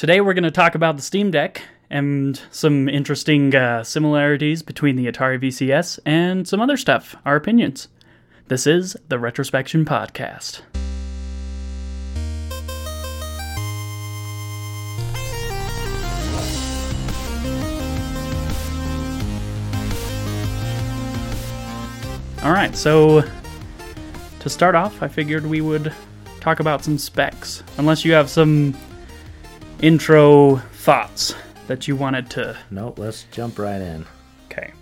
Today we're going to talk about the Steam Deck and some interesting uh, similarities between the Atari VCS and some other stuff, our opinions. This is the Retrospection Podcast. All right, so to start off, I figured we would talk about some specs. Unless you have some intro thoughts that you wanted to. Nope, let's jump right in. Okay.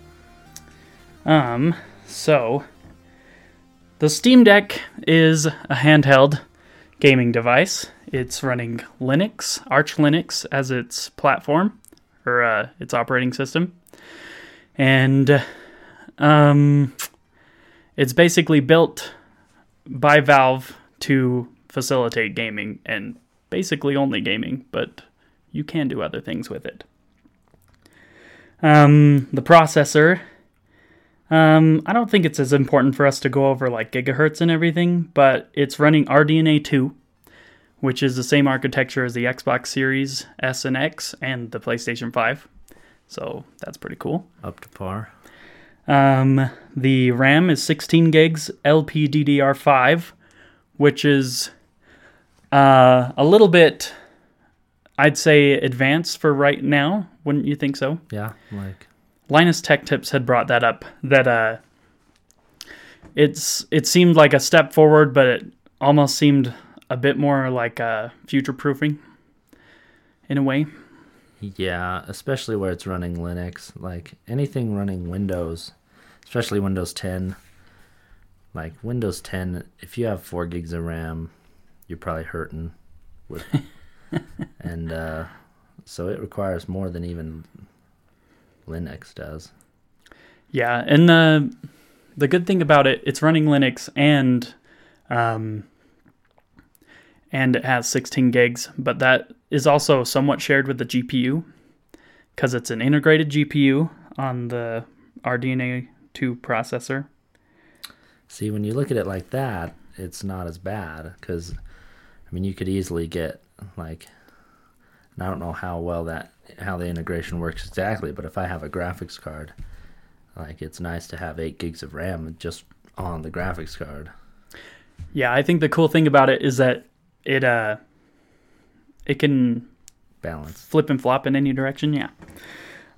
Um, so the Steam Deck is a handheld gaming device. It's running Linux, Arch Linux as its platform or uh, its operating system. And um it's basically built by Valve to facilitate gaming and basically only gaming, but you can do other things with it. Um, the processor, um, I don't think it's as important for us to go over like gigahertz and everything, but it's running RDNA 2, which is the same architecture as the Xbox Series S and X and the PlayStation 5. So that's pretty cool. Up to par. Um, the RAM is 16 gigs LPDDR5, which is uh, a little bit, I'd say, advanced for right now. Wouldn't you think so? Yeah, like Linus Tech Tips had brought that up. That uh, it's it seemed like a step forward, but it almost seemed a bit more like uh, future proofing in a way. yeah, especially where it's running Linux. Like anything running Windows, especially Windows 10. Like Windows 10, if you have four gigs of RAM, you're probably hurting with, and uh, so it requires more than even Linux does. Yeah, and the the good thing about it, it's running Linux and um, and it has 16 gigs, but that is also somewhat shared with the GPU because it's an integrated GPU on the RDNA 2 processor. See, when you look at it like that, it's not as bad because, I mean, you could easily get like, and I don't know how well that how the integration works exactly, but if I have a graphics card, like it's nice to have eight gigs of RAM just on the graphics card. Yeah, I think the cool thing about it is that it uh it can Balance. flip and flop in any direction. Yeah.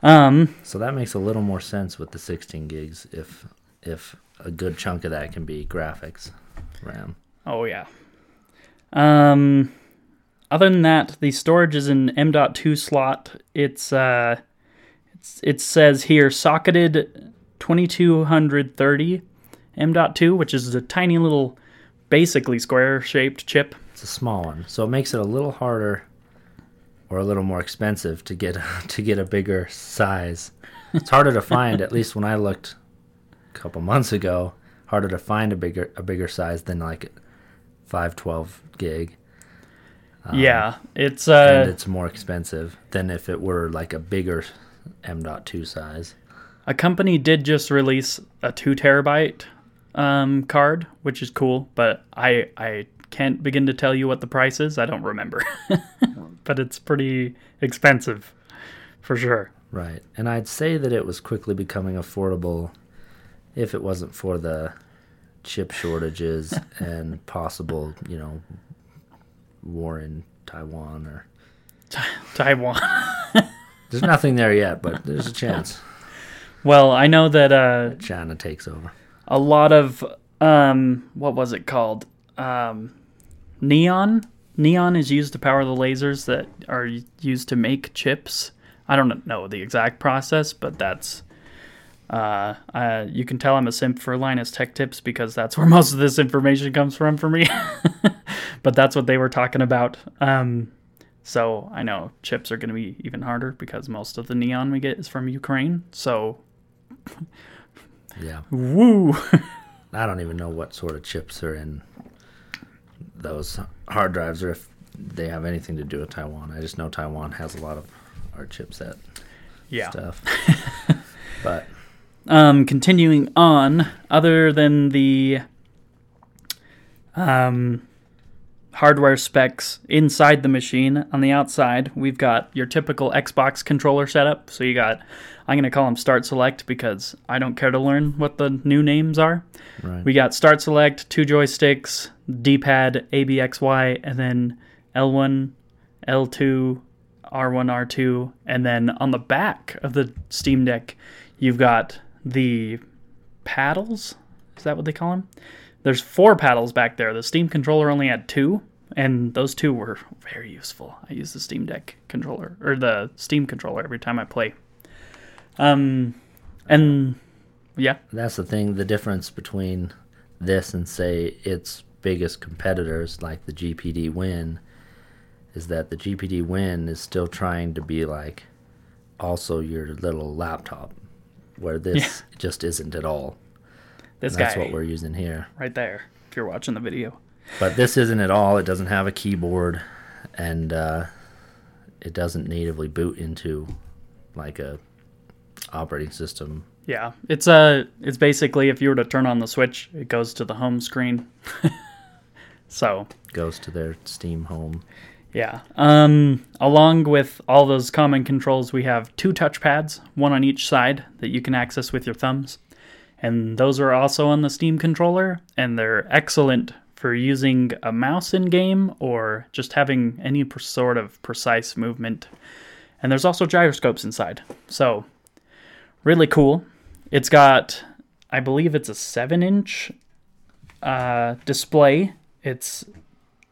Um, So that makes a little more sense with the 16 gigs if if a good chunk of that can be graphics RAM. Oh yeah. Um, other than that, the storage is an M.2 slot. It's uh, it's, it says here socketed 2230 M.2, which is a tiny little, basically square-shaped chip. It's a small one, so it makes it a little harder or a little more expensive to get to get a bigger size. It's harder to find, at least when I looked a couple months ago. Harder to find a bigger a bigger size than like 512 gig, yeah, it's and uh, it's more expensive than if it were like a bigger M.2 size. a company did just release a two terabyte um, card, which is cool, but I I can't begin to tell you what the price is. I don't remember, but it's pretty expensive, for sure. Right. And I'd say that it was quickly becoming affordable if it wasn't for the chip shortages and possible, you know, war in Taiwan or Taiwan. there's nothing there yet, but there's a chance Well, I know that uh, China takes over. a lot of um, what was it called? Um, neon. Neon is used to power the lasers that are used to make chips. I don't know the exact process, but that's. Uh, uh, you can tell I'm a simp for Linus Tech Tips because that's where most of this information comes from for me. but that's what they were talking about. Um, so I know chips are going to be even harder because most of the neon we get is from Ukraine. So Yeah. woo. I don't even know what sort of chips are in those hard drives or if they have anything to do with Taiwan. I just know Taiwan has a lot of our chipset yeah. stuff. but Um, continuing on, other than the um, hardware specs inside the machine. On the outside, we've got your typical Xbox controller setup. So you got, I'm going to call them Start Select because I don't care to learn what the new names are. Right. We got Start Select, two joysticks, D pad, ABXY, and then L1, L2, R1, R2. And then on the back of the Steam Deck, you've got the paddles. Is that what they call them? There's four paddles back there. The Steam controller only had two, and those two were very useful. I use the Steam Deck controller or the Steam controller every time I play. Um, and yeah, That's the thing. The difference between this and say its biggest competitors, like the GPD Win, is that the GPD Win is still trying to be like also your little laptop, where this just isn't at all. this guy That's guy what we're using here. right there. If you're watching the video, But this isn't at all. It doesn't have a keyboard, and uh, it doesn't natively boot into like a operating system. yeah, it's a it's basically if you were to turn on the switch, it goes to the home screen. so Goes to their Steam Home. Yeah. Um, along with all those common controls, we have two touchpads, one on each side that you can access with your thumbs. And those are also on the Steam controller, and they're excellent for using a mouse in game or just having any sort of precise movement. And there's also gyroscopes inside. So, really cool. It's got, I believe it's a 7 inch uh, display. It's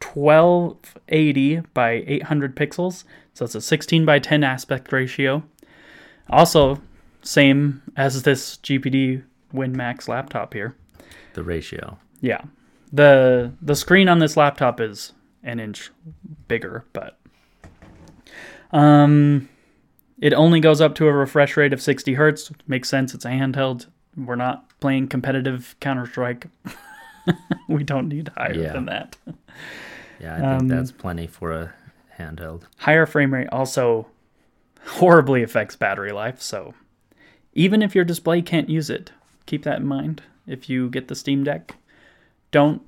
1280 by 800 pixels. So it's a 16 by 10 aspect ratio. Also, same as this GPD WinMax laptop here. The ratio. Yeah. The the screen on this laptop is an inch bigger, but um it only goes up to a refresh rate of 60 hertz. Makes sense. It's a handheld. We're not playing competitive Counter Strike. we don't need higher Yeah. than that. Yeah, I think that's um, plenty for a handheld. higher frame rate also horribly affects battery life. So even if your display can't use it, keep that in mind. If you get the Steam Deck, don't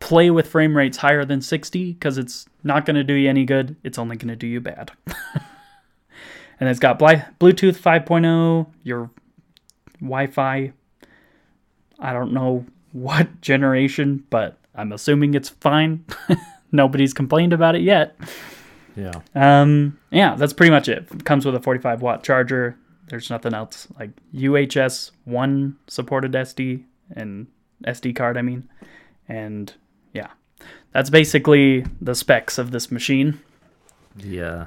play with frame rates higher than 60 because it's not going to do you any good. It's only going to do you bad. and it's got Bluetooth 5.0, your Wi Fi. I don't know what generation, but I'm assuming it's fine. Nobody's complained about it yet. Yeah. Um, yeah, that's pretty much it. it. Comes with a 45 watt charger. There's nothing else like UHS one supported SD and SD card. I mean, and yeah, that's basically the specs of this machine. The uh,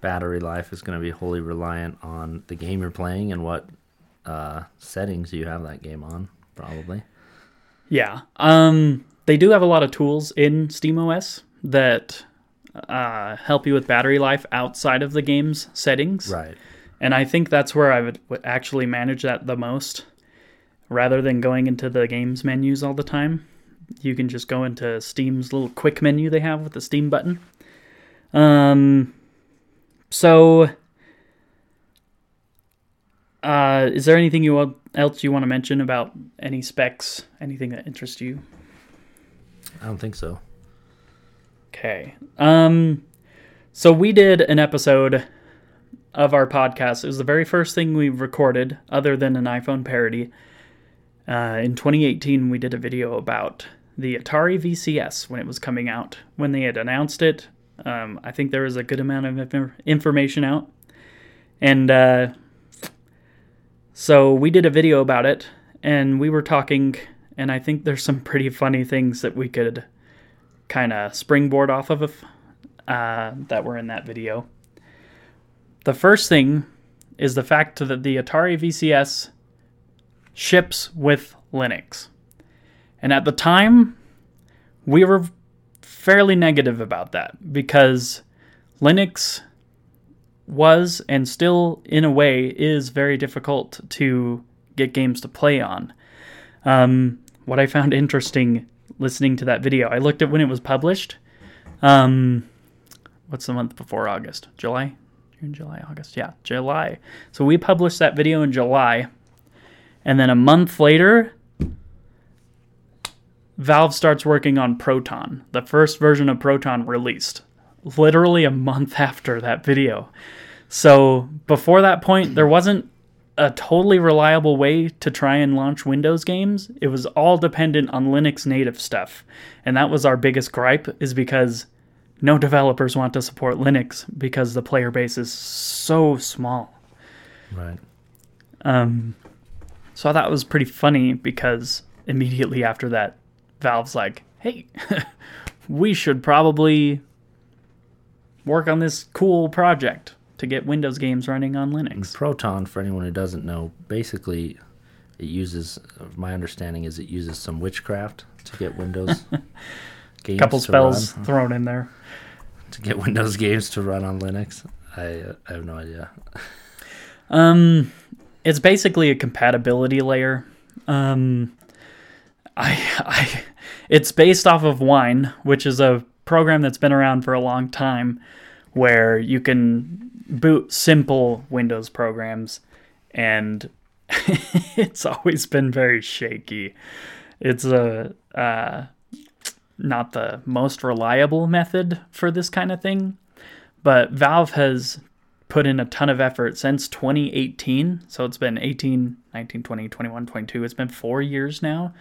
battery life is going to be wholly reliant on the game you're playing and what uh, settings you have that game on, probably. Yeah. Um, they do have a lot of tools in SteamOS that uh, help you with battery life outside of the game's settings. Right. And I think that's where I would, actually manage that the most. Rather than going into the games menus all the time, you can just go into Steam's little quick menu they have with the Steam button. Um, so, uh, is there anything you want, else you want to mention about any specs? Anything that interests you? I don't think so. Okay. Um, so we did an episode of our podcast. It was the very first thing we recorded, other than an iPhone parody. Uh, in 2018, we did a video about the Atari VCS when it was coming out. When they had announced it, um, I think there was a good amount of inf- information out. And uh, so we did a video about it, and we were talking, and I think there's some pretty funny things that we could kind of springboard off of uh, that were in that video. The first thing is the fact that the Atari VCS ships with Linux. And at the time, we were fairly negative about that because Linux was and still, in a way, is very difficult to get games to play on. Um, what I found interesting listening to that video, I looked at when it was published. Um, what's the month before August? July? June, July, August. Yeah, July. So we published that video in July. And then a month later, Valve starts working on Proton. The first version of Proton released literally a month after that video. So before that point, there wasn't a totally reliable way to try and launch Windows games. It was all dependent on Linux native stuff. And that was our biggest gripe is because no developers want to support Linux because the player base is so small. Right. Um, so that was pretty funny because immediately after that, Valve's like, "Hey, we should probably work on this cool project to get Windows games running on Linux." Proton, for anyone who doesn't know, basically it uses. My understanding is it uses some witchcraft to get Windows games. Couple spells run, thrown in there. to get Windows games to run on Linux. I, uh, I have no idea. Um, it's basically a compatibility layer. Um, I, I, it's based off of Wine, which is a program that's been around for a long time, where you can boot simple Windows programs, and it's always been very shaky. It's a uh, not the most reliable method for this kind of thing, but Valve has put in a ton of effort since 2018. So it's been 18, 19, 20, 21, 22. It's been four years now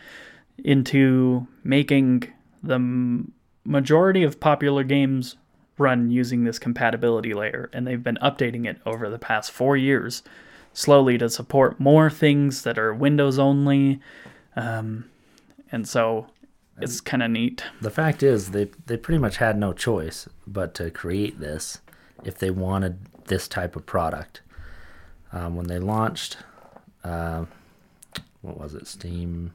into making the majority of popular games run using this compatibility layer. And they've been updating it over the past four years slowly to support more things that are Windows only. Um, and so it's kind of neat. The fact is, they they pretty much had no choice but to create this if they wanted this type of product. Um, when they launched, uh, what was it? Steam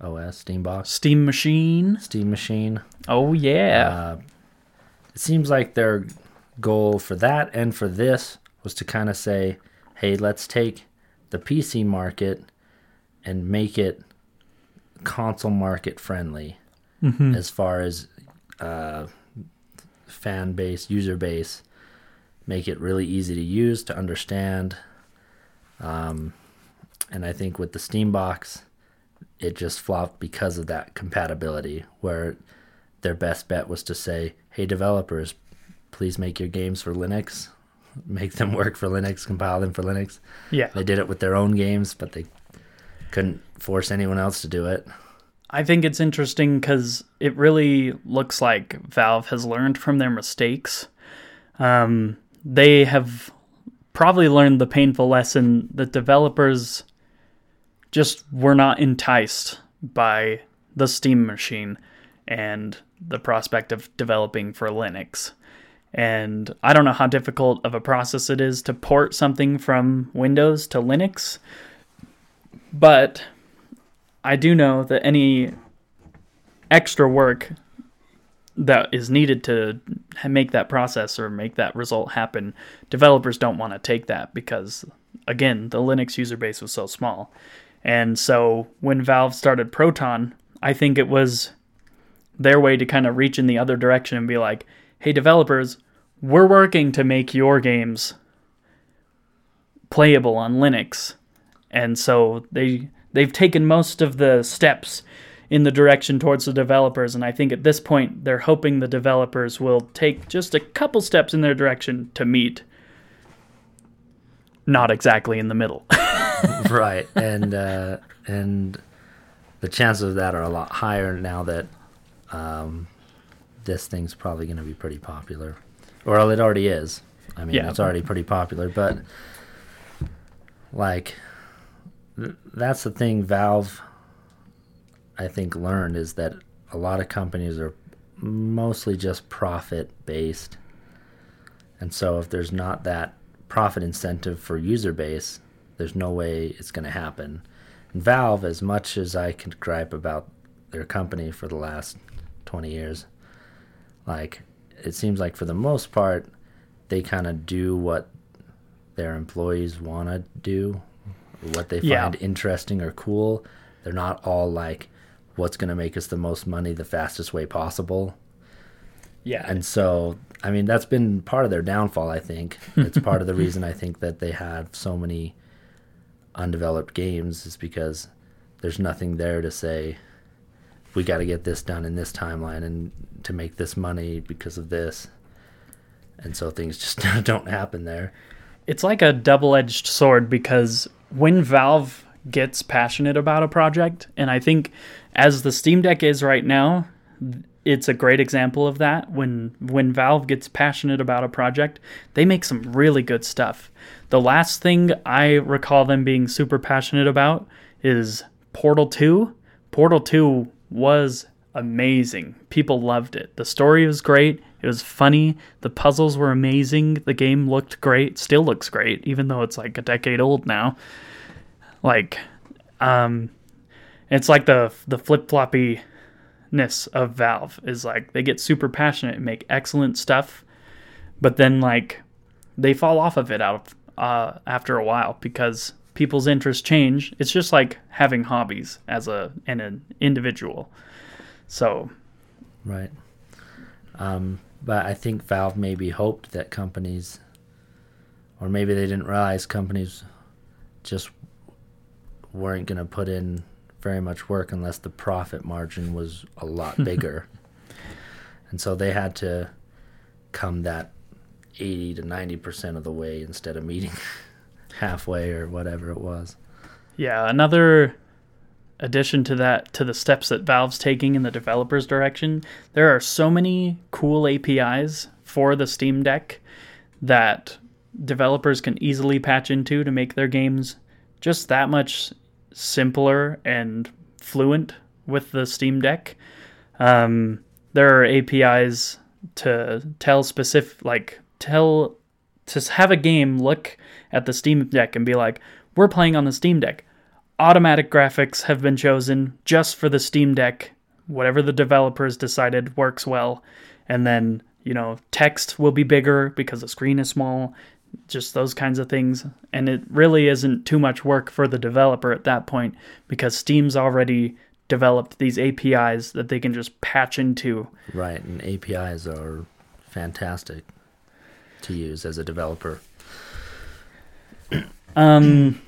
OS, Steambox, Steam Machine. Steam Machine. Oh, yeah. Uh, it seems like their goal for that and for this was to kind of say, hey, let's take the PC market and make it console market friendly as far as uh, fan base, user base, make it really easy to use, to understand. Um, and I think with the Steambox, it just flopped because of that compatibility, where their best bet was to say, hey, developers, please make your games for Linux, make them work for Linux, compile them for Linux. yeah. They did it with their own games, but they couldn't force anyone else to do it. I think it's interesting because it really looks like Valve has learned from their mistakes. Um, they have probably learned the painful lesson that developers just were not enticed by the Steam machine and the prospect of developing for Linux. And I don't know how difficult of a process it is to port something from Windows to Linux, but I do know that any extra work that is needed to make that process or make that result happen, developers don't want to take that because, again, the Linux user base was so small. And so when Valve started Proton, I think it was their way to kind of reach in the other direction and be like, hey, developers, we're working to make your games playable on Linux. And so they they've taken most of the steps in the direction towards the developers and I think at this point they're hoping the developers will take just a couple steps in their direction to meet not exactly in the middle. right and uh, and the chances of that are a lot higher now that um, this thing's probably going to be pretty popular or well, it already is i mean Yeah. it's already pretty popular but like th- that's the thing valve i think learned is that a lot of companies are mostly just profit based and so if there's not that profit incentive for user base there's no way it's going to happen. And Valve, as much as I can gripe about their company for the last 20 years, like it seems like for the most part, they kind of do what their employees want to do, what they Yeah. find interesting or cool. They're not all like, what's going to make us the most money the fastest way possible. yeah. And so, I mean, that's been part of their downfall, I think. It's part of the reason I think that they have so many undeveloped games is because there's nothing there to say, we got to get this done in this timeline and to make this money because of this. And so things just don't happen there. It's like a double edged sword because when Valve gets passionate about a project, and I think as the Steam Deck is right now, it's a great example of that. When when Valve gets passionate about a project, they make some really good stuff. The last thing I recall them being super passionate about is Portal 2. Portal 2 was amazing. People loved it. The story was great. It was funny. The puzzles were amazing. The game looked great. Still looks great, even though it's like a decade old now. Like, um, it's like the the flip floppiness of Valve is like they get super passionate and make excellent stuff, but then like they fall off of it out uh, after a while because people's interests change. It's just like having hobbies as a and an individual. So, right. Um, but I think Valve maybe hoped that companies, or maybe they didn't realize companies just weren't going to put in very much work unless the profit margin was a lot bigger. and so they had to come that 80 to 90% of the way instead of meeting halfway or whatever it was. Yeah, another addition to that to the steps that Valve's taking in the developers direction, there are so many cool APIs for the Steam Deck that developers can easily patch into to make their games just that much simpler and fluent with the Steam Deck. Um, there are APIs to tell specific, like tell to have a game look at the Steam Deck and be like, "We're playing on the Steam Deck." Automatic graphics have been chosen just for the Steam Deck. Whatever the developers decided works well, and then you know text will be bigger because the screen is small just those kinds of things. And it really isn't too much work for the developer at that point because Steam's already developed these APIs that they can just patch into. Right, and APIs are fantastic to use as a developer. Um,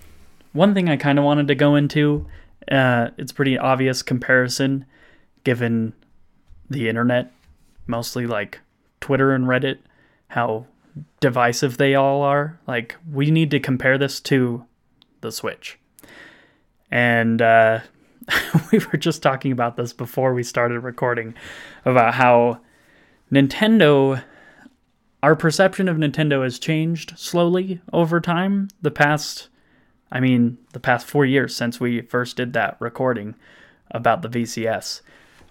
one thing I kind of wanted to go into, uh, it's pretty obvious comparison given the internet, mostly like Twitter and Reddit, how divisive they all are. Like, we need to compare this to the Switch. And uh, we were just talking about this before we started recording about how Nintendo, our perception of Nintendo has changed slowly over time. The past, I mean, the past four years since we first did that recording about the VCS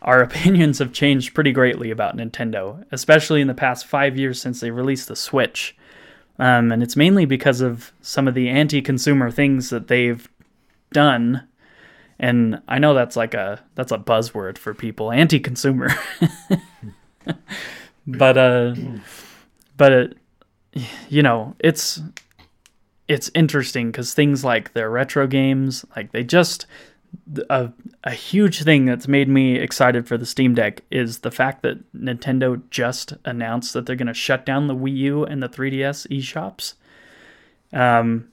our opinions have changed pretty greatly about Nintendo, especially in the past five years since they released the Switch. Um, and it's mainly because of some of the anti consumer things that they've done. And I know that's like a that's a buzzword for people, anti consumer. but uh but it, you know, it's it's interesting because things like their retro games, like they just a, a huge thing that's made me excited for the Steam Deck is the fact that Nintendo just announced that they're going to shut down the Wii U and the 3DS eShops. Um,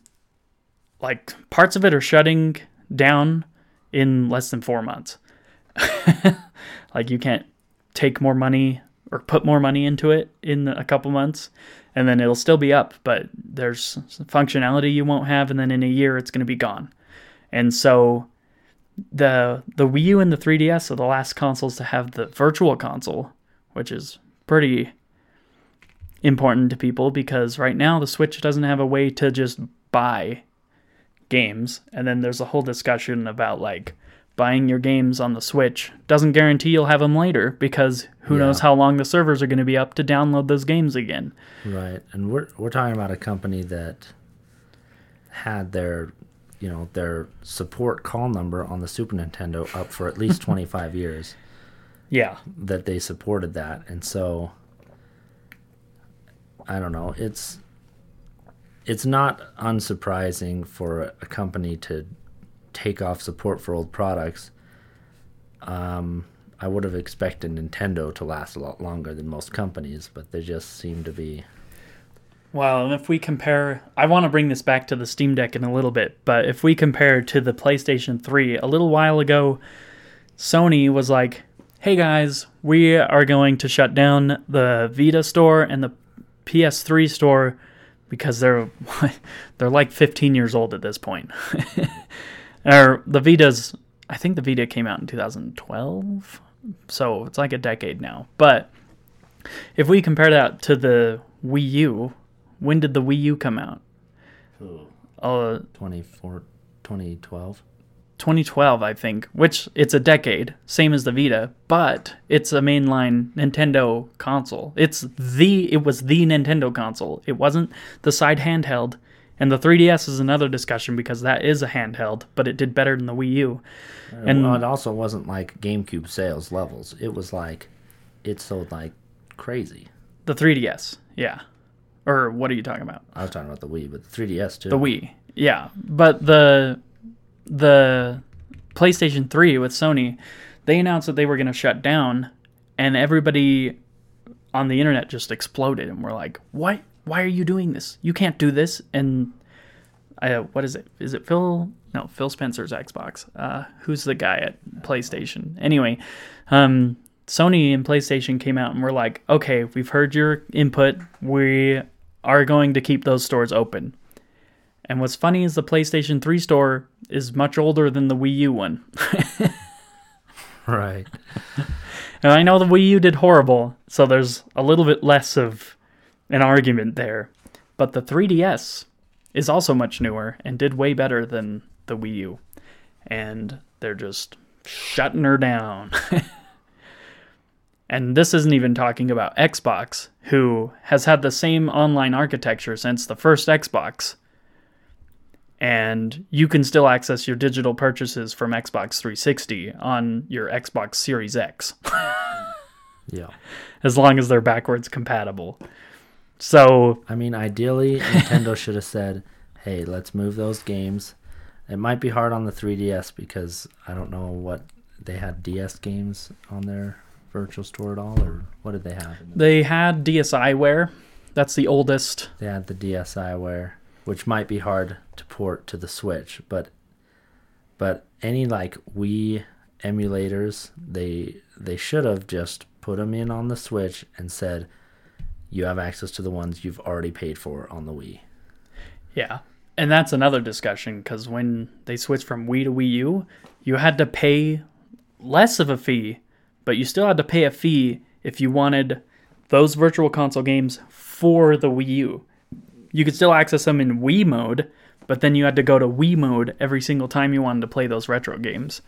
like parts of it are shutting down in less than four months. like you can't take more money or put more money into it in a couple months and then it'll still be up, but there's functionality you won't have, and then in a year it's going to be gone. And so the the Wii U and the 3DS are the last consoles to have the virtual console, which is pretty important to people because right now the Switch doesn't have a way to just buy games and then there's a whole discussion about like buying your games on the Switch doesn't guarantee you'll have them later because who yeah. knows how long the servers are going to be up to download those games again. Right. And we're we're talking about a company that had their you know their support call number on the Super Nintendo up for at least 25 years. Yeah, that they supported that, and so I don't know. It's it's not unsurprising for a company to take off support for old products. Um, I would have expected Nintendo to last a lot longer than most companies, but they just seem to be well, and if we compare, I want to bring this back to the Steam Deck in a little bit, but if we compare to the PlayStation 3, a little while ago, Sony was like, "Hey guys, we are going to shut down the Vita store and the PS3 store because they're they're like 15 years old at this point." or the Vita's I think the Vita came out in 2012, so it's like a decade now. But if we compare that to the Wii U, when did the Wii U come out? Uh, 2012. 2012, I think, which it's a decade, same as the Vita, but it's a mainline Nintendo console. It's the it was the Nintendo console. It wasn't the side handheld. And the 3DS is another discussion because that is a handheld, but it did better than the Wii U. And well, it also wasn't like GameCube sales levels. It was like it sold like crazy. The 3DS, yeah. Or what are you talking about? I was talking about the Wii, but the 3DS too. The Wii, yeah. But the the PlayStation 3 with Sony, they announced that they were going to shut down, and everybody on the internet just exploded, and we're like, "Why? Why are you doing this? You can't do this!" And uh, what is it? Is it Phil? No, Phil Spencer's Xbox. Uh, who's the guy at PlayStation? Anyway, um, Sony and PlayStation came out and were like, "Okay, we've heard your input. We are going to keep those stores open." And what's funny is the PlayStation 3 store is much older than the Wii U one. right. And I know the Wii U did horrible, so there's a little bit less of an argument there. But the 3DS is also much newer and did way better than the Wii U. And they're just shutting her down. and this isn't even talking about Xbox, who has had the same online architecture since the first Xbox and you can still access your digital purchases from Xbox 360 on your Xbox Series X. yeah. As long as they're backwards compatible. So, I mean, ideally, Nintendo should have said, "Hey, let's move those games." It might be hard on the 3DS because I don't know what they had DS games on their virtual store at all, or what did they have? They had DSiWare. That's the oldest. They had the DSiWare which might be hard to port to the Switch, but but any like Wii emulators, they they should have just put them in on the Switch and said you have access to the ones you've already paid for on the Wii. Yeah. And that's another discussion because when they switched from Wii to Wii U, you had to pay less of a fee, but you still had to pay a fee if you wanted those virtual console games for the Wii U you could still access them in Wii mode, but then you had to go to Wii mode every single time you wanted to play those retro games.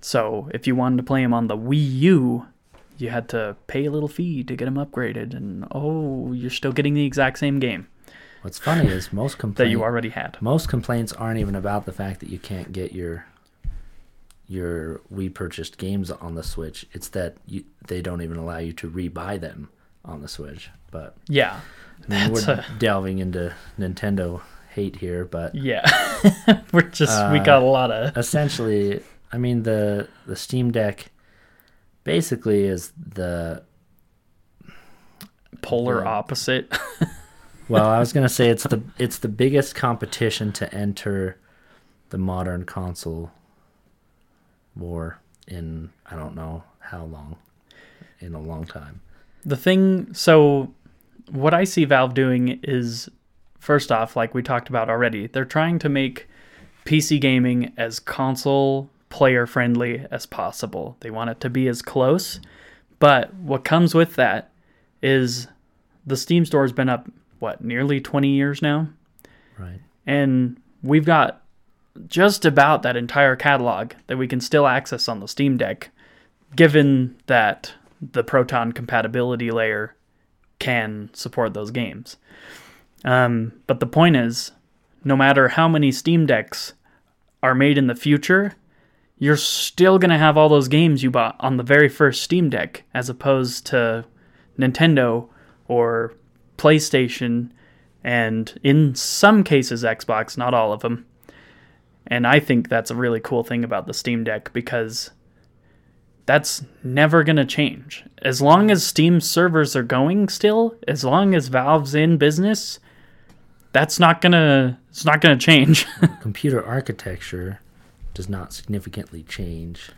So if you wanted to play them on the Wii U, you had to pay a little fee to get them upgraded, and oh, you're still getting the exact same game. What's funny is most complaints that you already had. Most complaints aren't even about the fact that you can't get your your Wii purchased games on the Switch. It's that you, they don't even allow you to rebuy them on the Switch. But yeah, I mean, we're a... delving into Nintendo hate here, but yeah, we're just uh, we got a lot of essentially. I mean the the Steam Deck basically is the polar the, opposite. well, I was gonna say it's the it's the biggest competition to enter the modern console war in I don't know how long, in a long time. The thing, so what I see Valve doing is first off, like we talked about already, they're trying to make PC gaming as console player friendly as possible. They want it to be as close, but what comes with that is the Steam store has been up what, nearly 20 years now? Right. And we've got just about that entire catalog that we can still access on the Steam Deck given that the Proton compatibility layer can support those games. Um, but the point is, no matter how many Steam Decks are made in the future, you're still going to have all those games you bought on the very first Steam Deck, as opposed to Nintendo or PlayStation, and in some cases, Xbox, not all of them. And I think that's a really cool thing about the Steam Deck because that's never going to change. As long as Steam servers are going still, as long as Valve's in business, that's not going to it's not going to change. Computer architecture does not significantly change.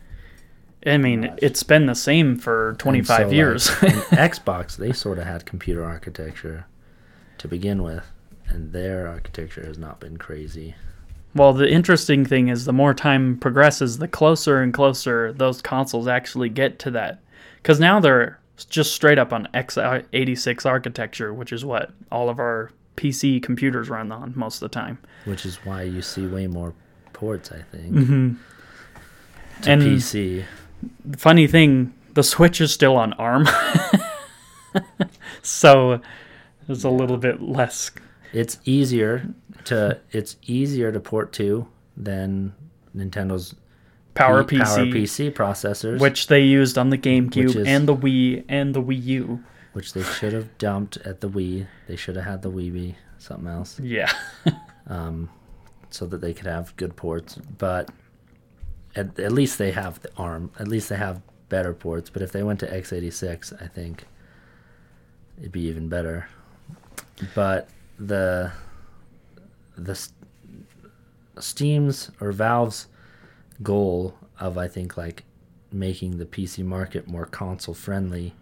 I mean, much. it's been the same for 25 so, years. in Xbox, they sort of had computer architecture to begin with, and their architecture has not been crazy. well, the interesting thing is the more time progresses, the closer and closer those consoles actually get to that. Because now they're just straight up on x86 architecture, which is what all of our PC computers run on most of the time. Which is why you see way more ports, I think, Mm-hmm. to And- PC. funny thing, the Switch is still on ARM. so it's a little bit less. It's easier to it's easier to port to than Nintendo's Power P- PC, Power PC processors, which they used on the GameCube is- and the Wii and the Wii U. which they should have dumped at the Wii. They should have had the Wii be something else, Yeah. um, so that they could have good ports. But at, at least they have the ARM. At least they have better ports. But if they went to x86, I think it'd be even better. But the the Steam's or Valve's goal of I think like making the PC market more console friendly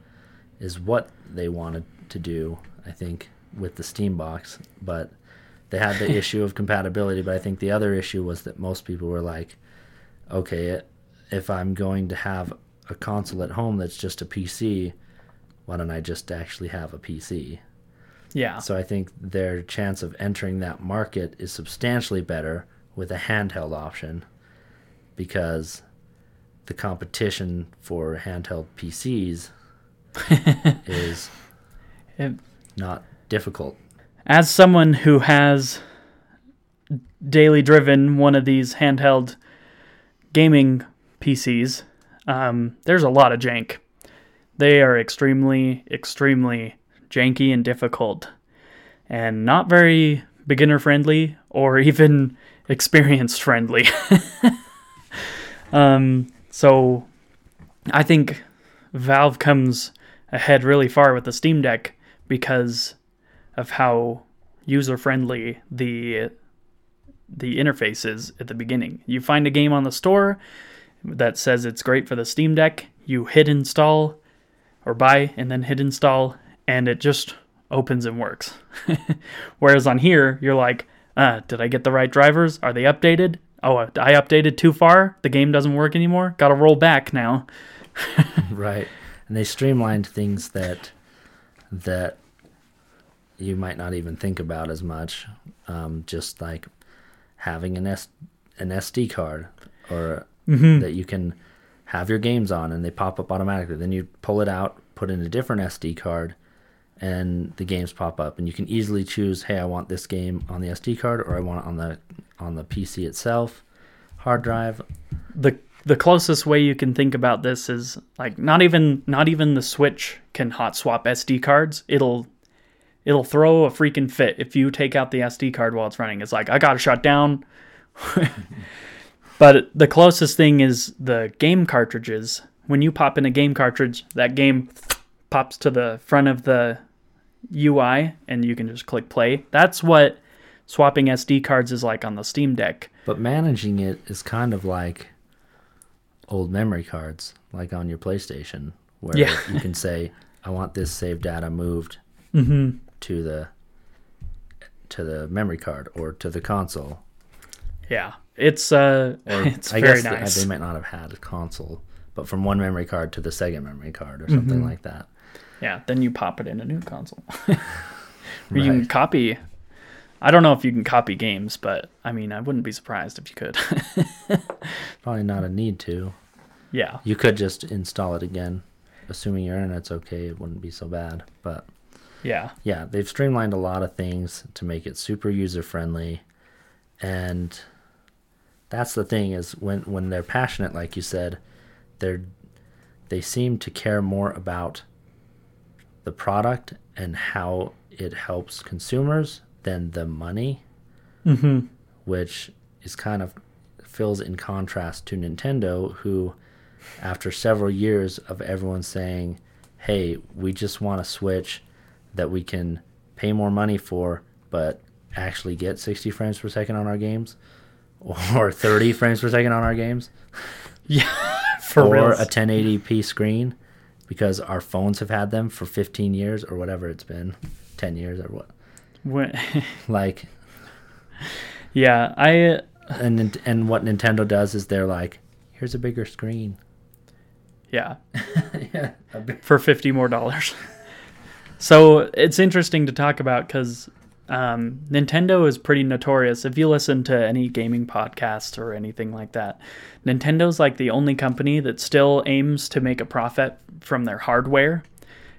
is what they wanted to do. I think with the Steam box, but they had the issue of compatibility. But I think the other issue was that most people were like, okay, if I'm going to have a console at home that's just a PC, why don't I just actually have a PC? Yeah. So I think their chance of entering that market is substantially better with a handheld option because the competition for handheld PCs is It- not difficult. As someone who has daily driven one of these handheld gaming PCs, um, there's a lot of jank. They are extremely, extremely janky and difficult, and not very beginner friendly or even experienced friendly. um, so I think Valve comes ahead really far with the Steam Deck because of how user friendly the the interface is at the beginning. You find a game on the store that says it's great for the Steam Deck, you hit install or buy and then hit install and it just opens and works. Whereas on here, you're like, uh, did I get the right drivers? Are they updated? Oh, I updated too far. The game doesn't work anymore. Got to roll back now. right. And they streamlined things that that you might not even think about as much. Um, just like having an S an SD card or that you can have your games on and they pop up automatically. Then you pull it out, put in a different SD card, and the games pop up. And you can easily choose, hey, I want this game on the SD card or I want it on the on the PC itself, hard drive. the the closest way you can think about this is like not even not even the Switch can hot swap SD cards. It'll it'll throw a freaking fit if you take out the SD card while it's running. It's like I got to shut down. but the closest thing is the game cartridges. When you pop in a game cartridge, that game pops to the front of the UI and you can just click play. That's what swapping SD cards is like on the Steam Deck. But managing it is kind of like old memory cards, like on your PlayStation, where Yeah. you can say, "I want this save data moved Mm-hmm. To the to the memory card or to the console." Yeah, it's uh, Or it's I very guess they- nice. they, might not have had a console, but from one memory card to the second memory card or something Mm-hmm. like that. yeah, then you pop it in a new console. or you can copy. I don't know if you can copy games, but I mean, I wouldn't be surprised if you could. Probably not a need to. yeah, You could just install it again, assuming your internet's okay. It wouldn't be so bad, but. Yeah, yeah, they've streamlined a lot of things to make it super user friendly, and that's the thing is when when they're passionate, like you said, they're they seem to care more about the product and how it helps consumers than the money, mm-hmm. which is kind of fills in contrast to Nintendo, who after several years of everyone saying, "Hey, we just want to Switch that we can pay more money for, but actually get 60 frames per second on our games, or 30 frames per second on our games." yeah. For or a 1080p screen because our phones have had them for 15 years or whatever it's been 10 years or what When- like yeah, I uh, and and what nintendo does is they're like here's a bigger screen yeah yeah big- for 50 more dollars. So it's interesting to talk about because um, Nintendo is pretty notorious. If you listen to any gaming podcast or anything like that, Nintendo's like the only company that still aims to make a profit from their hardware.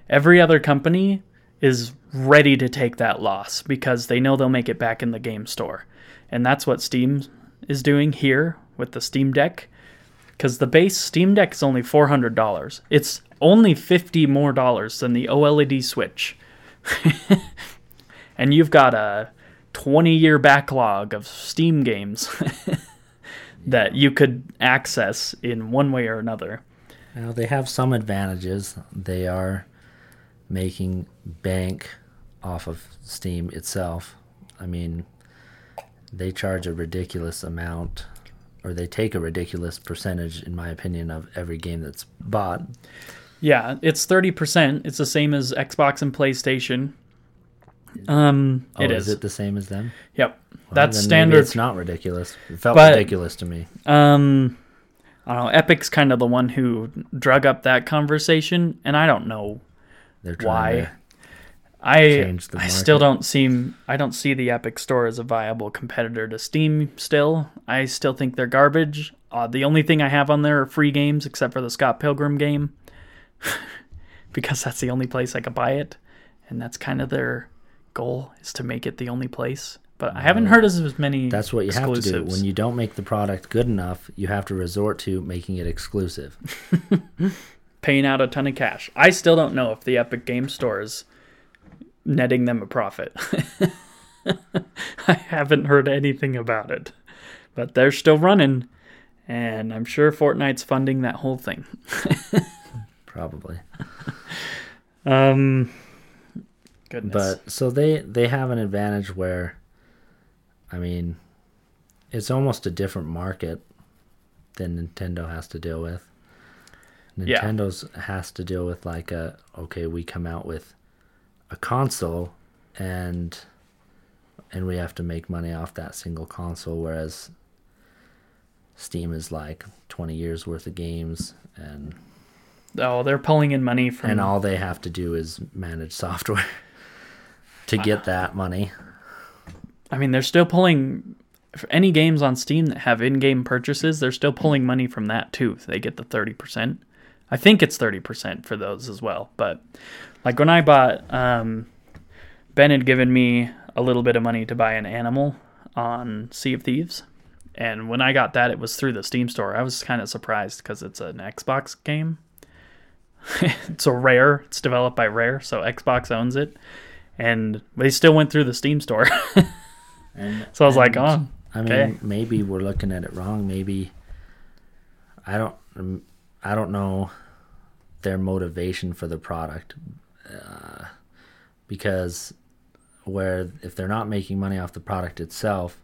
Every other company is ready to take that loss because they know they'll make it back in the game store. And that's what Steam is doing here with the Steam Deck because the base Steam Deck is only four hundred dollars. It's only fifty more dollars than the OLED Switch, and you've got a twenty-year backlog of Steam games that you could access in one way or another. Now they have some advantages. They are making bank off of Steam itself. I mean, they charge a ridiculous amount, or they take a ridiculous percentage, in my opinion, of every game that's bought. Yeah, it's thirty percent. It's the same as Xbox and PlayStation. Um, Oh, it is is. it the same as them? Yep, Well, that's standard. It's not ridiculous. It felt But- ridiculous to me. Um, I don't know. Epic's kind of the one who drug up that conversation, and I don't know They're why. I I still don't seem I don't see the Epic Store as a viable competitor to Steam. Still, I still think they're garbage. Uh, the only thing I have on there are free games, except for the Scott Pilgrim game, because that's the only place I could buy it, and that's kind of their goal is to make it the only place. But I haven't heard as many. That's what you have to do. When you don't make the product good enough, you have to resort to making it exclusive. paying out a ton of cash. I still don't know if the Epic Game Store is netting them a profit. I haven't heard anything about it, but they're still running, and I'm sure Fortnite's funding that whole thing. Probably. Um, goodness. But so they they have an advantage where, I mean, it's almost a different market than Nintendo has to deal with. Yeah. Nintendo's has to deal with like a okay, we come out with a console and and we have to make money off that single console whereas Steam is like 20 years worth of games and oh, they're pulling in money from. and all they have to do is manage software to get that money. I mean, they're still pulling. Any games on Steam that have in-game purchases, they're still pulling money from that too. They get the thirty percent. I think it's thirty percent for those as well. But like when I bought, um, Ben had given me a little bit of money to buy an animal on Sea of Thieves, and when I got that, it was through the Steam store. I was kind of surprised because it's an Xbox game. it's a Rare. It's developed by Rare, so Xbox owns it, and they still went through the Steam store. And So I was like, oh, I mean, okay. maybe we're looking at it wrong. Maybe I don't. I don't know their motivation for the product, uh, because where if they're not making money off the product itself,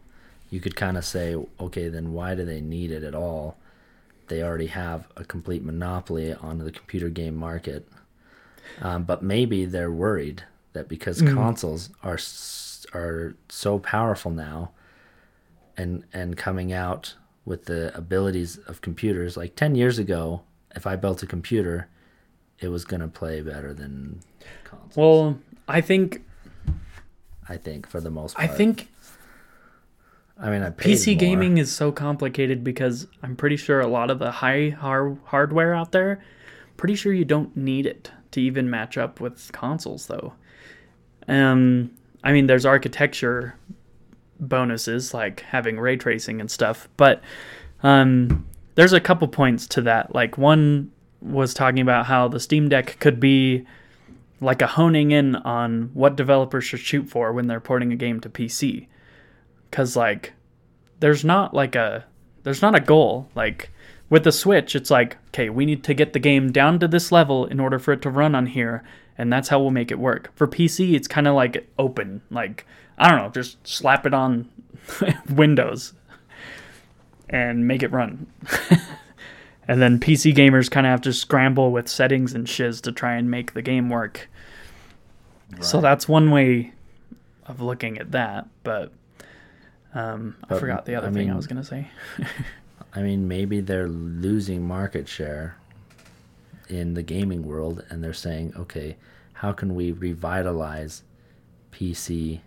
you could kind of say, okay, then why do they need it at all? They already have a complete monopoly on the computer game market. Um, but maybe they're worried that because consoles are are so powerful now, and and coming out with the abilities of computers, like ten years ago, if I built a computer, it was gonna play better than consoles. Well, I think I think for the most part. I think I mean, I PC more. gaming is so complicated because I'm pretty sure a lot of the high har- hardware out there, pretty sure you don't need it to even match up with consoles though. Um, I mean, there's architecture bonuses like having ray tracing and stuff, but um, there's a couple points to that. Like one was talking about how the Steam Deck could be like a honing in on what developers should shoot for when they're porting a game to PC because like there's not like a there's not a goal. Like with the switch it's like okay we need to get the game down to this level in order for it to run on here and that's how we'll make it work. For pc it's kind of like open. Like i don't know just slap it on windows and make it run. And then PC gamers kind of have to scramble with settings and shiz to try and make the game work. So that's one way of looking at that, but um, I But, forgot the other I thing I was gonna say. I mean, maybe they're losing market share in the gaming world, and they're saying, okay, how can we revitalize PC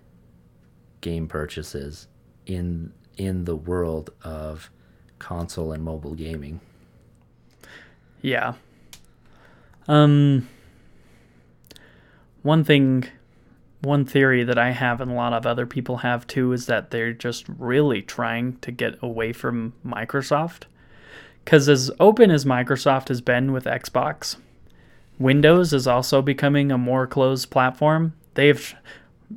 game purchases in in the world of console and mobile gaming? Yeah. Um one thing one theory that I have and a lot of other people have too is that they're just really trying to get away from Microsoft. Cuz as open as Microsoft has been with Xbox, Windows is also becoming a more closed platform. They've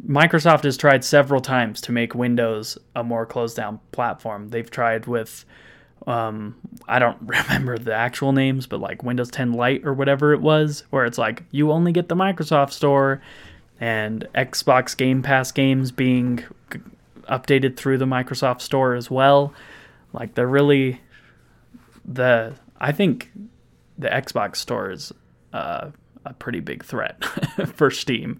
Microsoft has tried several times to make Windows a more closed down platform. They've tried with um, I don't remember the actual names, but like Windows 10 Lite or whatever it was, where it's like you only get the Microsoft Store and Xbox Game Pass games being updated through the Microsoft Store as well. Like they're really the I think the Xbox Store is uh, a pretty big threat for Steam,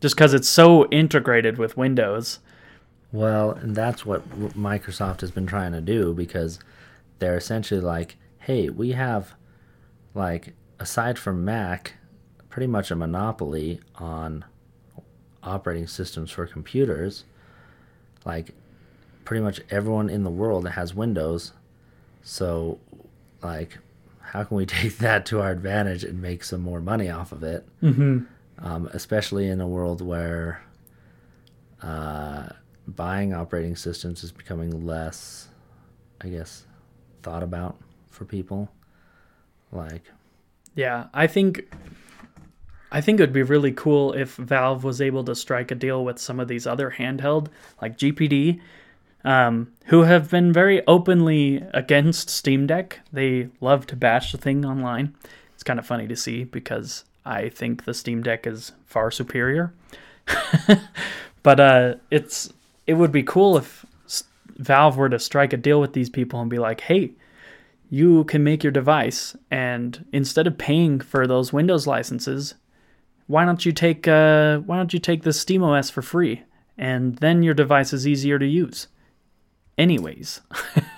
just because it's so integrated with Windows. Well, and that's what Microsoft has been trying to do because they're essentially like, hey, we have, like, aside from Mac, pretty much a monopoly on operating systems for computers. Like, pretty much everyone in the world has Windows. So, like, how can we take that to our advantage and make some more money off of it? Mm-hmm. um, especially in a world where uh, buying operating systems is becoming less, I guess, thought about for people. Like, Yeah, I think I think it would be really cool if Valve was able to strike a deal with some of these other handheld like GPD um, who have been very openly against Steam Deck. They love to bash the thing online. It's kind of funny to see because I think the Steam Deck is far superior. but uh, it's it would be cool if Valve were to strike a deal with these people and be like, "Hey, you can make your device, and instead of paying for those Windows licenses, why don't you take uh, why don't you take the SteamOS for free, and then your device is easier to use." Anyways,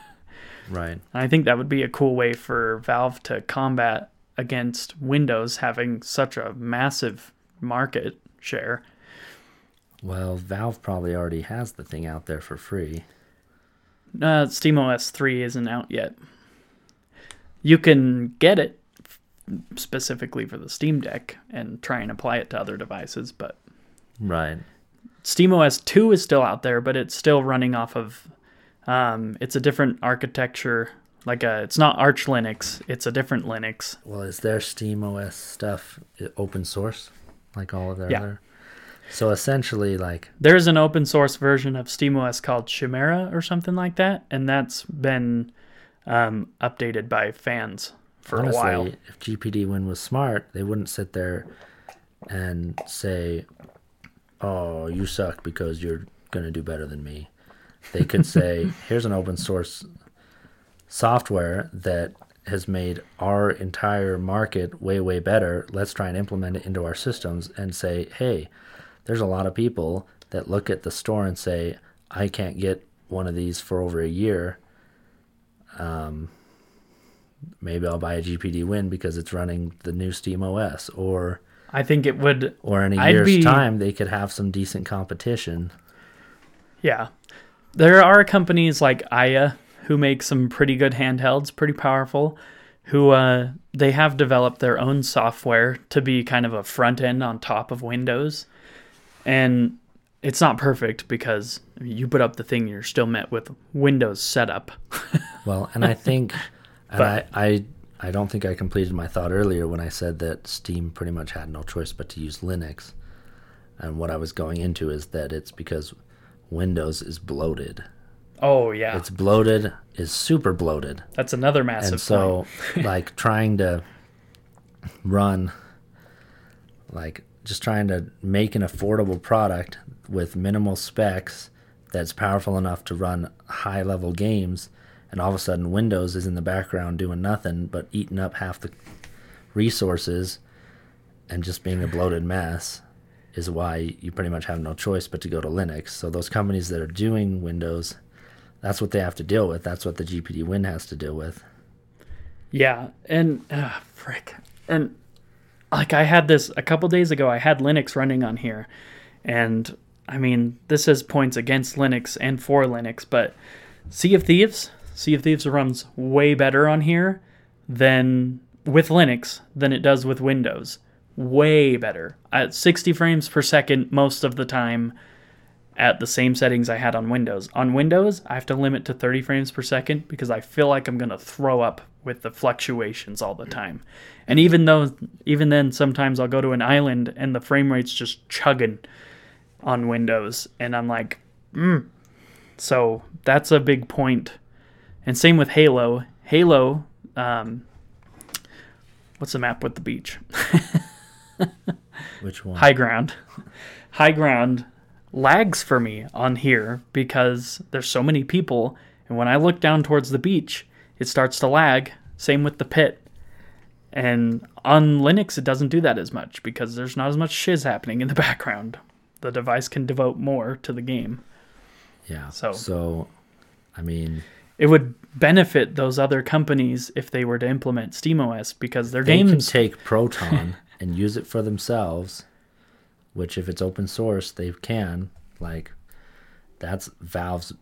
right. I think that would be a cool way for Valve to combat against Windows having such a massive market share. Well, Valve probably already has the thing out there for free. Uh, SteamOS 3 isn't out yet. You can get it specifically for the Steam Deck and try and apply it to other devices, but Right. SteamOS 2 is still out there, but it's still running off of. Um, it's a different architecture. Like a, it's not Arch Linux. It's a different Linux. Well, is their SteamOS stuff open source, like all of their Yeah. other? So essentially, like, There's an open source version of SteamOS called Chimera or something like that, and that's been um, updated by fans for honestly, a while. if GPD Win was smart, they wouldn't sit there and say, "Oh, you suck because you're gonna do better than me." They could say, "Here's an open source software that has made our entire market way way better. Let's try and implement it into our systems and say, "Hey, there's a lot of people that look at the store and say, I can't get one of these for over a year. Um, maybe I'll buy a GPD Win because it's running the new Steam OS, or I think it would or in a I'd year's be- time they could have some decent competition. Yeah. There are companies like Aya who make some pretty good handhelds, pretty powerful, who uh, they have developed their own software to be kind of a front end on top of Windows. And it's not perfect because you put up the thing, you're still met with Windows setup. Well, and I think, and I, But- I, I don't think I completed my thought earlier when I said that Steam pretty much had no choice but to use Linux. And what I was going into is that it's because Windows is bloated. Oh, yeah. It's bloated, is super bloated. That's another massive and so like trying to run like just trying to make an affordable product with minimal specs that's powerful enough to run high level games and all of a sudden Windows is in the background doing nothing but eating up half the resources and just being a bloated mess is why you pretty much have no choice but to go to Linux. So those companies that are doing Windows, that's what they have to deal with. That's what the GPD Win has to deal with. Yeah, and uh, frick, and like I had this a couple days ago. I had Linux running on here, and I mean this is points against Linux and for Linux, but Sea of Thieves, Sea of Thieves runs way better on here than with Linux than it does with Windows. Way better at 60 frames per second most of the time at the same settings I had on Windows. On Windows, I have to limit to 30 frames per second because I feel like I'm going to throw up with the fluctuations all the time. And even though even then sometimes I'll go to an island and the frame rate's just chugging on Windows and I'm like, mm. So that's a big point. And same with Halo. Halo um, what's the map with the beach? Which one? High ground. High ground lags for me on here because there's so many people and when I look down towards the beach, it starts to lag. Same with the pit. And on Linux, it doesn't do that as much because there's not as much shiz happening in the background. The device can devote more to the game. Yeah. So- so I mean, It would benefit those other companies if they were to implement SteamOS because their they can games. take Proton and use it for themselves, which if it's open source, they can. Like that's Valve's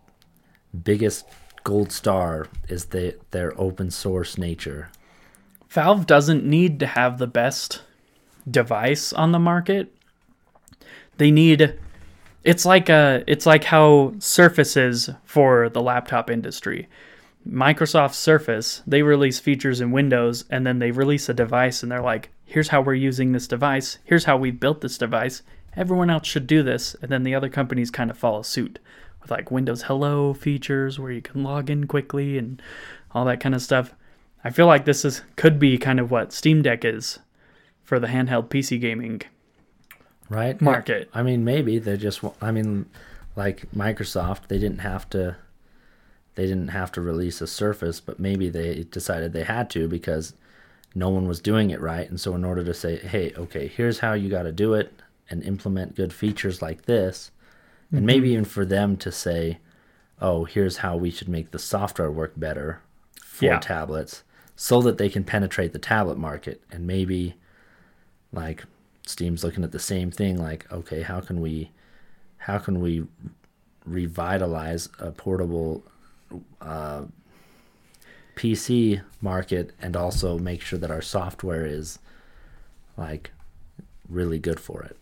biggest gold star is the, their open source nature. Valve doesn't need to have the best device on the market. They need it's like a it's like how surfaces for the laptop industry. Microsoft Surface, they release features in Windows and then they release a device and they're like, here's how we're using this device, here's how we built this device. Everyone else should do this, and then the other companies kind of follow suit with like Windows Hello features where you can log in quickly and all that kind of stuff. I feel like this is could be kind of what Steam Deck is for the handheld PC gaming right? Market. i mean maybe they just i mean like microsoft they didn't have to they didn't have to release a surface but maybe they decided they had to because no one was doing it right. And so in order to say hey okay here's how you got to do it and implement good features like this and mm-hmm. maybe even for them to say oh here's how we should make the software work better for Yeah. tablets so that they can penetrate the tablet market. And maybe like steam's looking at the same thing like okay how can we how can we revitalize a portable uh, pc market and also make sure that our software is like really good for it?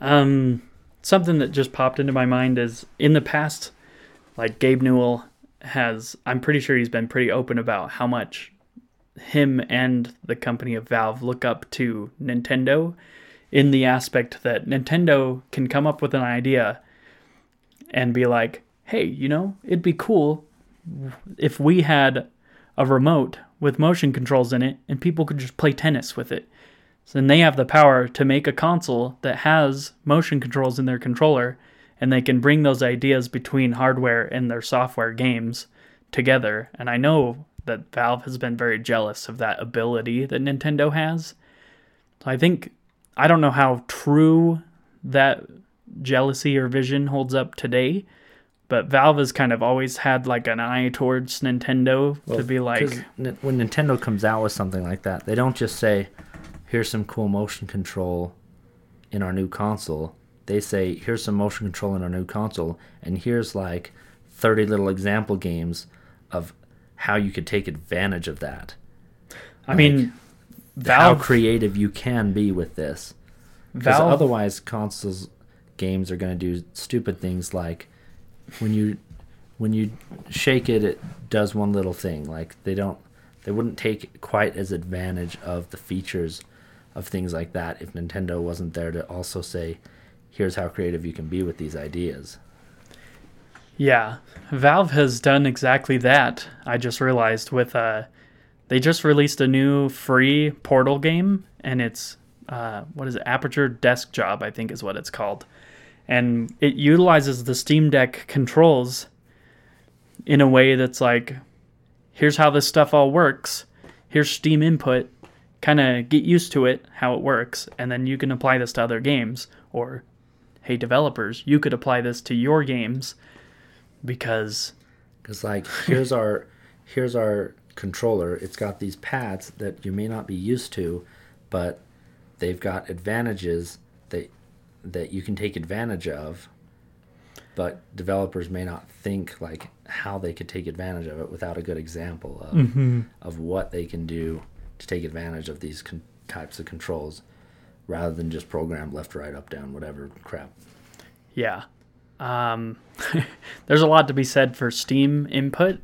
Um, something that just popped into my mind is in the past, like Gabe Newell has, I'm pretty sure he's been pretty open about how much him and the company of Valve look up to Nintendo in the aspect that Nintendo can come up with an idea and be like, hey, you know, it'd be cool if we had a remote with motion controls in it and people could just play tennis with it. So then they have the power to make a console that has motion controls in their controller, and they can bring those ideas between hardware and their software games together. And I know that Valve has been very jealous of that ability that Nintendo has. So I think I don't know how true that jealousy or vision holds up today, but Valve has kind of always had like an eye towards Nintendo to be like, when Nintendo comes out with something like that, they don't just say, "Here's some cool motion control in our new console." They say, "Here's some motion control in our new console, and here's like 30 little example games of how you could take advantage of that. I mean, How creative you can be with this." Because otherwise, consoles games are going to do stupid things like when you when you shake it, it does one little thing. Like they don't, they wouldn't take quite as advantage of the features of things like that if Nintendo wasn't there to also say, "Here's how creative you can be with these ideas." Yeah, Valve has done exactly that. I just realized with uh, they just released a new free Portal game, and it's uh, what is it? Aperture Desk Job, I think is what it's called, and it utilizes the Steam Deck controls in a way that's like, here's how this stuff all works. Here's Steam input. Kind of get used to it, how it works, and then you can apply this to other games. Or, hey, developers, you could apply this to your games because Because like here's our here's our controller. It's got these pads that you may not be used to, but they've got advantages that that you can take advantage of. But developers may not think like how they could take advantage of it without a good example of mm-hmm. of what they can do to take advantage of these con- types of controls, rather than just program left, right, up, down, whatever crap. Yeah. Um, there's a lot to be said for Steam input,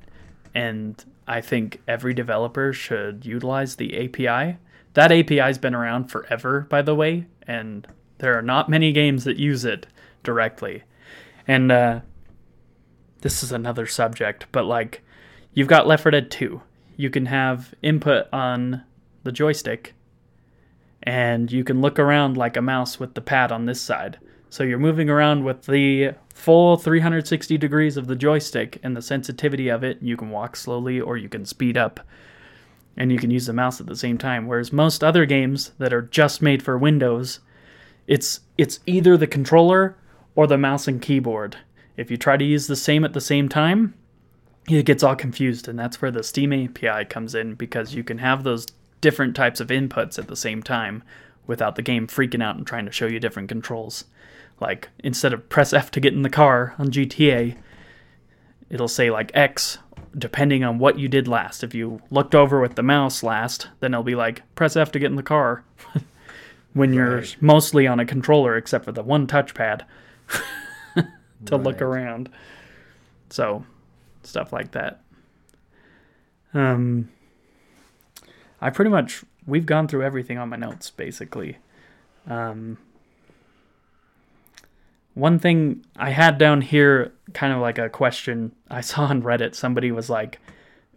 and I think every developer should utilize the API. That API's been around forever, by the way, and there are not many games that use it directly. And uh, this is another subject, but like, you've got Left 4 Dead 2. You can have input on the joystick, and you can look around like a mouse with the pad on this side. So you're moving around with the full 360 degrees of the joystick and the sensitivity of it. You can walk slowly or you can speed up. And you can use the mouse at the same time. Whereas most other games that are just made for Windows, it's it's either the controller or the mouse and keyboard. If you try to use the same at the same time, it gets all confused and that's where the Steam API comes in because you can have those different types of inputs at the same time without the game freaking out and trying to show you different controls. Like instead of press F to get in the car on GTA, it'll say like X depending on what you did last. If you looked over with the mouse last, then it'll be like press F to get in the car. when you're Right. mostly on a controller except for the one touchpad to look around. So, stuff like that. Um I pretty much we've gone through everything on my notes basically. Um one thing I had down here, kind of like a question I saw on Reddit. Somebody was like,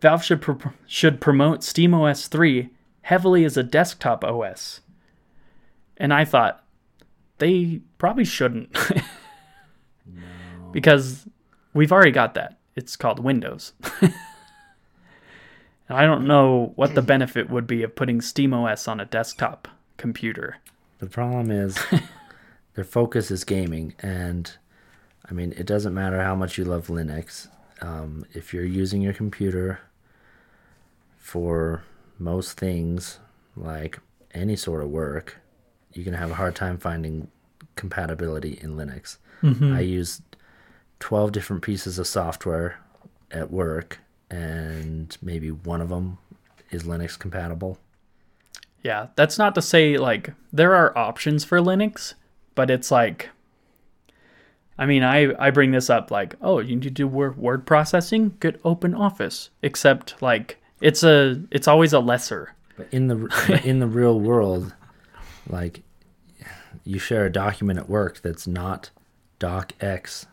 "Valve should pro- should promote SteamOS 3 heavily as a desktop OS," and I thought they probably shouldn't, because we've already got that. It's called Windows. And I don't know what the benefit would be of putting SteamOS on a desktop computer. The problem is their focus is gaming, and I mean, it doesn't matter how much you love Linux. Um, if you're using your computer for most things, like any sort of work, you're gonna have a hard time finding compatibility in Linux. I use 12 different pieces of software at work, and maybe one of them is Linux compatible. Yeah, that's not to say like there are options for Linux, but it's like I mean, I I bring this up like, oh, you need to do word, word processing, get Open Office. Except like it's a it's always a lesser. But in the but in the real world, like you share a document at work that's not DocX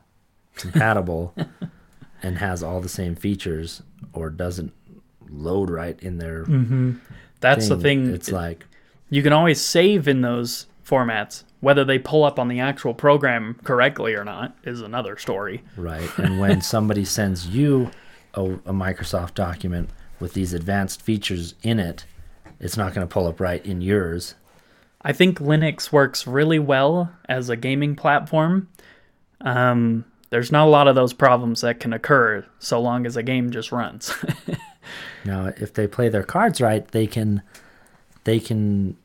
compatible and has all the same features or doesn't load right in their mm-hmm. That's the thing. It's like you can always save in those formats. Whether they pull up on the actual program correctly or not is another story. right, and when somebody sends you a, a Microsoft document with these advanced features in it, it's not going to pull up right in yours. I think Linux works really well as a gaming platform. Um, there's not a lot of those problems that can occur so long as a game just runs. Now, if they play their cards right, they can, they can,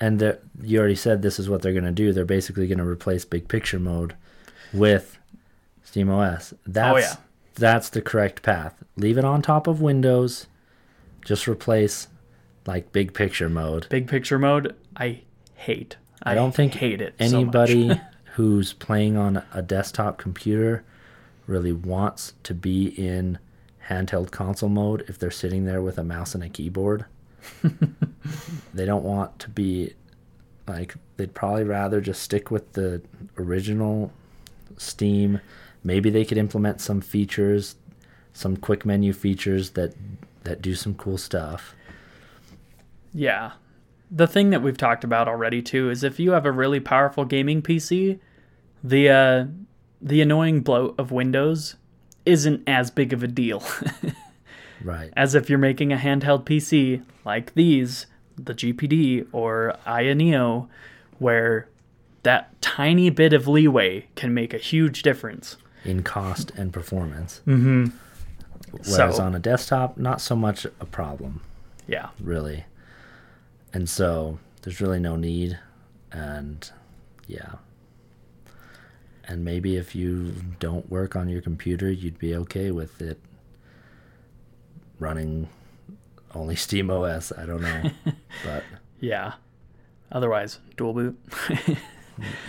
and you already said this is what they're going to do. They're basically going to replace Big Picture mode with SteamOS. That's oh, yeah. that's the correct path. Leave it on top of Windows. Just replace like Big Picture mode. Big picture mode, I hate. I don't think hate it. so anybody who's playing on a desktop computer really wants to be in handheld console mode if they're sitting there with a mouse and a keyboard. they don't want to be like they'd probably rather just stick with the original Steam. Maybe they could implement some features, some quick menu features that that do some cool stuff. Yeah. The thing that we've talked about already too is if you have a really powerful gaming PC, the uh, the annoying bloat of Windows isn't as big of a deal Right. as if you're making a handheld PC like these, the GPD or Aya where that tiny bit of leeway can make a huge difference. In cost and performance. Mm-hmm. Whereas So- on a desktop, not so much a problem, Yeah. really. And so there's really no need. And yeah. And maybe if you don't work on your computer, you'd be okay with it running only Steam OS. I don't know. but Yeah. Otherwise, dual boot.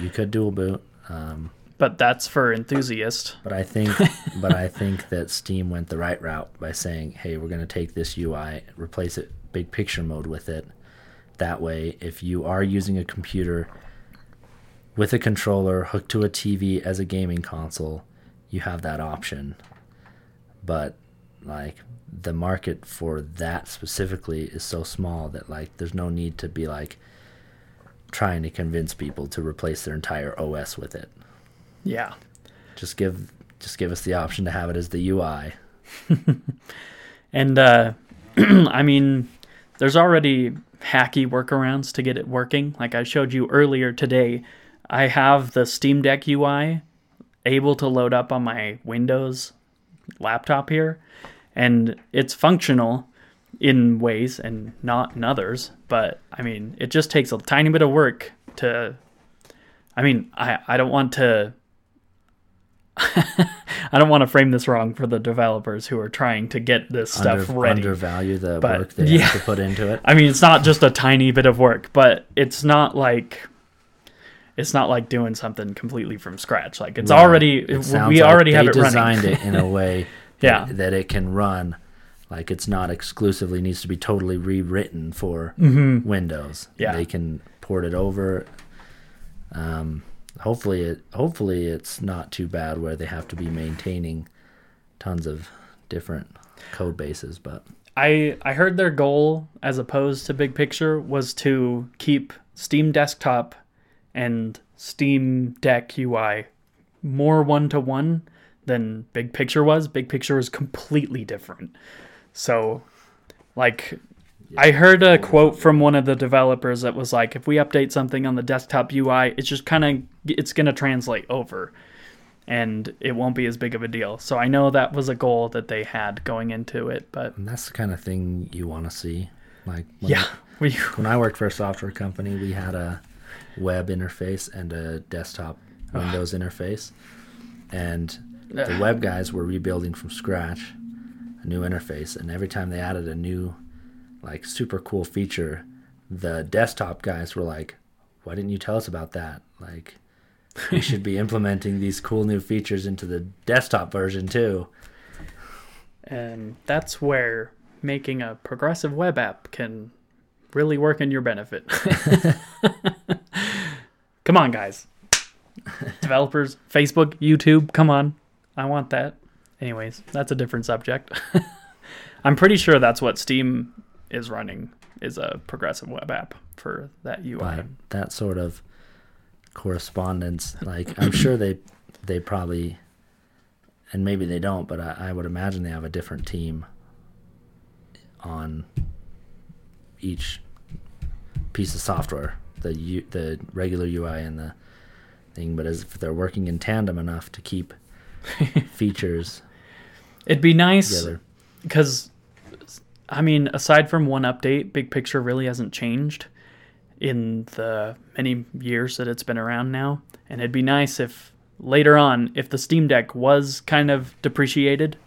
you could dual boot. Um, but that's for enthusiasts. But I think, but I think that Steam went the right route by saying, "Hey, we're going to take this UI, replace it big picture mode with it. That way, if you are using a computer with a controller hooked to a TV as a gaming console, you have that option. But like the market for that specifically is so small that like there's no need to be like trying to convince people to replace their entire OS with it." Yeah. just give just give us the option to have it as the UI. And uh, I mean, there's already hacky workarounds to get it working. Like I showed you earlier today, I have the Steam Deck UI able to load up on my Windows laptop here, and it's functional in ways and not in others. But I mean, it just takes a tiny bit of work to. I mean, I, I don't want to I don't want to frame this wrong for the developers who are trying to get this stuff Under, ready. Undervalue the But, work they yeah. have to put into it. I mean, it's not just a tiny bit of work, but it's not like it's not like doing something completely from scratch. Like it's Right. already It we like already have it running. designed it in a way Yeah. that, that it can run. Like it's not exclusively needs to be totally rewritten for Windows. Mm-hmm. Yeah. They can port it over. Um, hopefully it hopefully it's not too bad where they have to be maintaining tons of different code bases, but I I heard their goal as opposed to big picture was to keep Steam Desktop and Steam Deck UI more one to one than big picture was. Big picture was completely different. So like I heard a quote from one of the developers that was like if we update something on the desktop UI, it's just kind of it's going to translate over and it won't be as big of a deal. So I know that was a goal that they had going into it, but and that's the kind of thing you want to see. Like when yeah, we when I worked for a software company, we had a web interface and a desktop ah. Windows interface. And the ah. web guys were rebuilding from scratch a new interface. And every time they added a new, like, super cool feature, the desktop guys were like, why didn't you tell us about that? Like, we should be implementing these cool new features into the desktop version too. And that's where making a progressive web app can really work in your benefit. come on, guys. Developers, Facebook, YouTube, come on. I want that. Anyways, that's a different subject. I'm pretty sure that's what Steam is running is a progressive web app for that UI. that sort of correspondence like i'm sure they they probably and maybe they don't but I, I would imagine they have a different team on each piece of software the U, the regular ui and the thing but as if they're working in tandem enough to keep features It'd be nice because I mean, aside from one update, big picture really hasn't changed in the many years that it's been around now. And it'd be nice if later on, if the Steam Deck was kind of depreciated,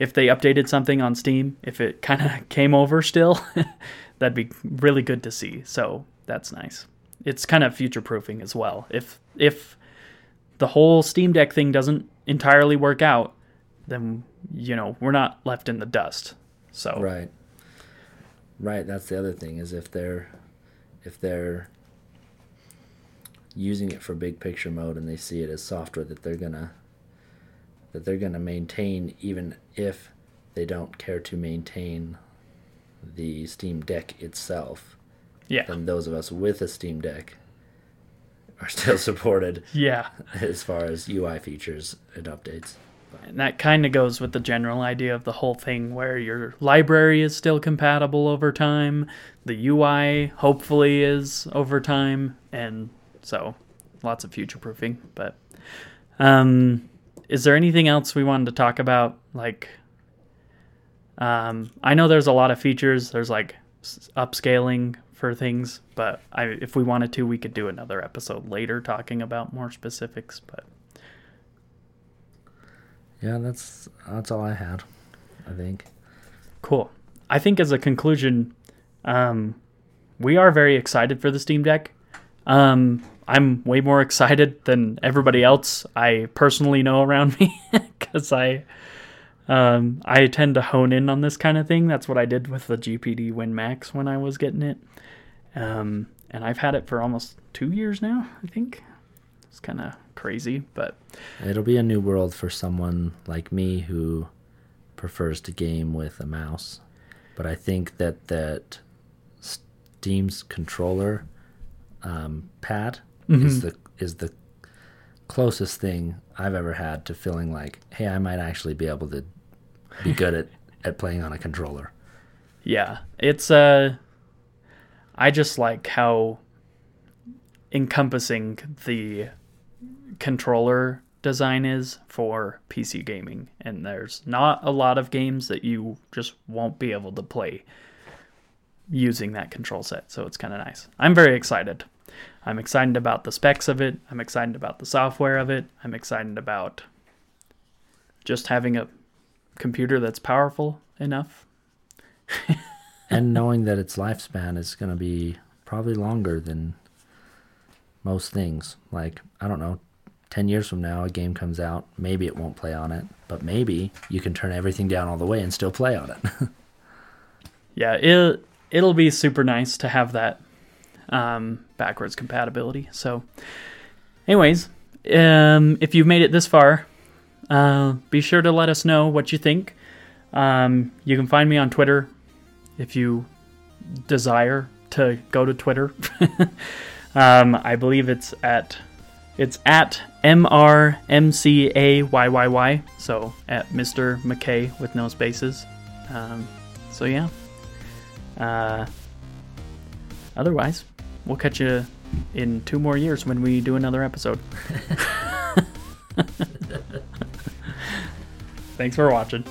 if they updated something on Steam, if it kind of came over still, that'd be really good to see. So that's nice. It's kind of future proofing as well. If if the whole Steam Deck thing doesn't entirely work out, then you know we're not left in the dust. So Right. Right, that's the other thing is if they're if they're using it for big picture mode and they see it as software that they're gonna that they're gonna maintain even if they don't care to maintain the Steam Deck itself, yeah, then those of us with a Steam Deck are still supported yeah, as far as UI features and updates. And that kind of goes with the general idea of the whole thing where your library is still compatible over time, the UI hopefully is over time, and so lots of future proofing. But um, is there anything else we wanted to talk about? Like, um, I know there's a lot of features. There's like upscaling for things, but I, if we wanted to, we could do another episode later talking about more specifics. But Yeah, that's that's all I had. I think. Cool. I think as a conclusion, um, we are very excited for the Steam Deck. Um, I'm way more excited than everybody else I personally know around me because I um, I tend to hone in on this kind of thing. That's what I did with the GPD Win Max when I was getting it, um, and I've had it for almost two years now. I think it's kind of crazy, but It'll be a new world for someone like me who prefers to game with a mouse. But I think that that Steam's controller um, pad is the is the closest thing I've ever had to feeling like, hey, I might actually be able to be good at, at playing on a controller. Yeah, it's uh I just like how encompassing the controller design is for PC gaming and there's not a lot of games that you just won't be able to play using that control set. So it's kind of nice. I'm very excited. I'm excited about the specs of it. I'm excited about the software of it. I'm excited about just having a computer that's powerful enough and knowing that its lifespan is going to be probably longer than most things. Like, I don't know, 10 years from now, a game comes out, maybe it won't play on it, but maybe you can turn everything down all the way and still play on it. yeah, it it'll be super nice to have that um, backwards compatibility. So, anyways, um, if you've made it this far, uh, be sure to let us know what you think. Um, you can find me on Twitter if you desire to go to Twitter. um, I believe it's at it's at M R M C A Y Y Y. So at Mr. McKay with no spaces. Um, so yeah. Uh, otherwise, we'll catch you in two more years when we do another episode. Thanks for watching.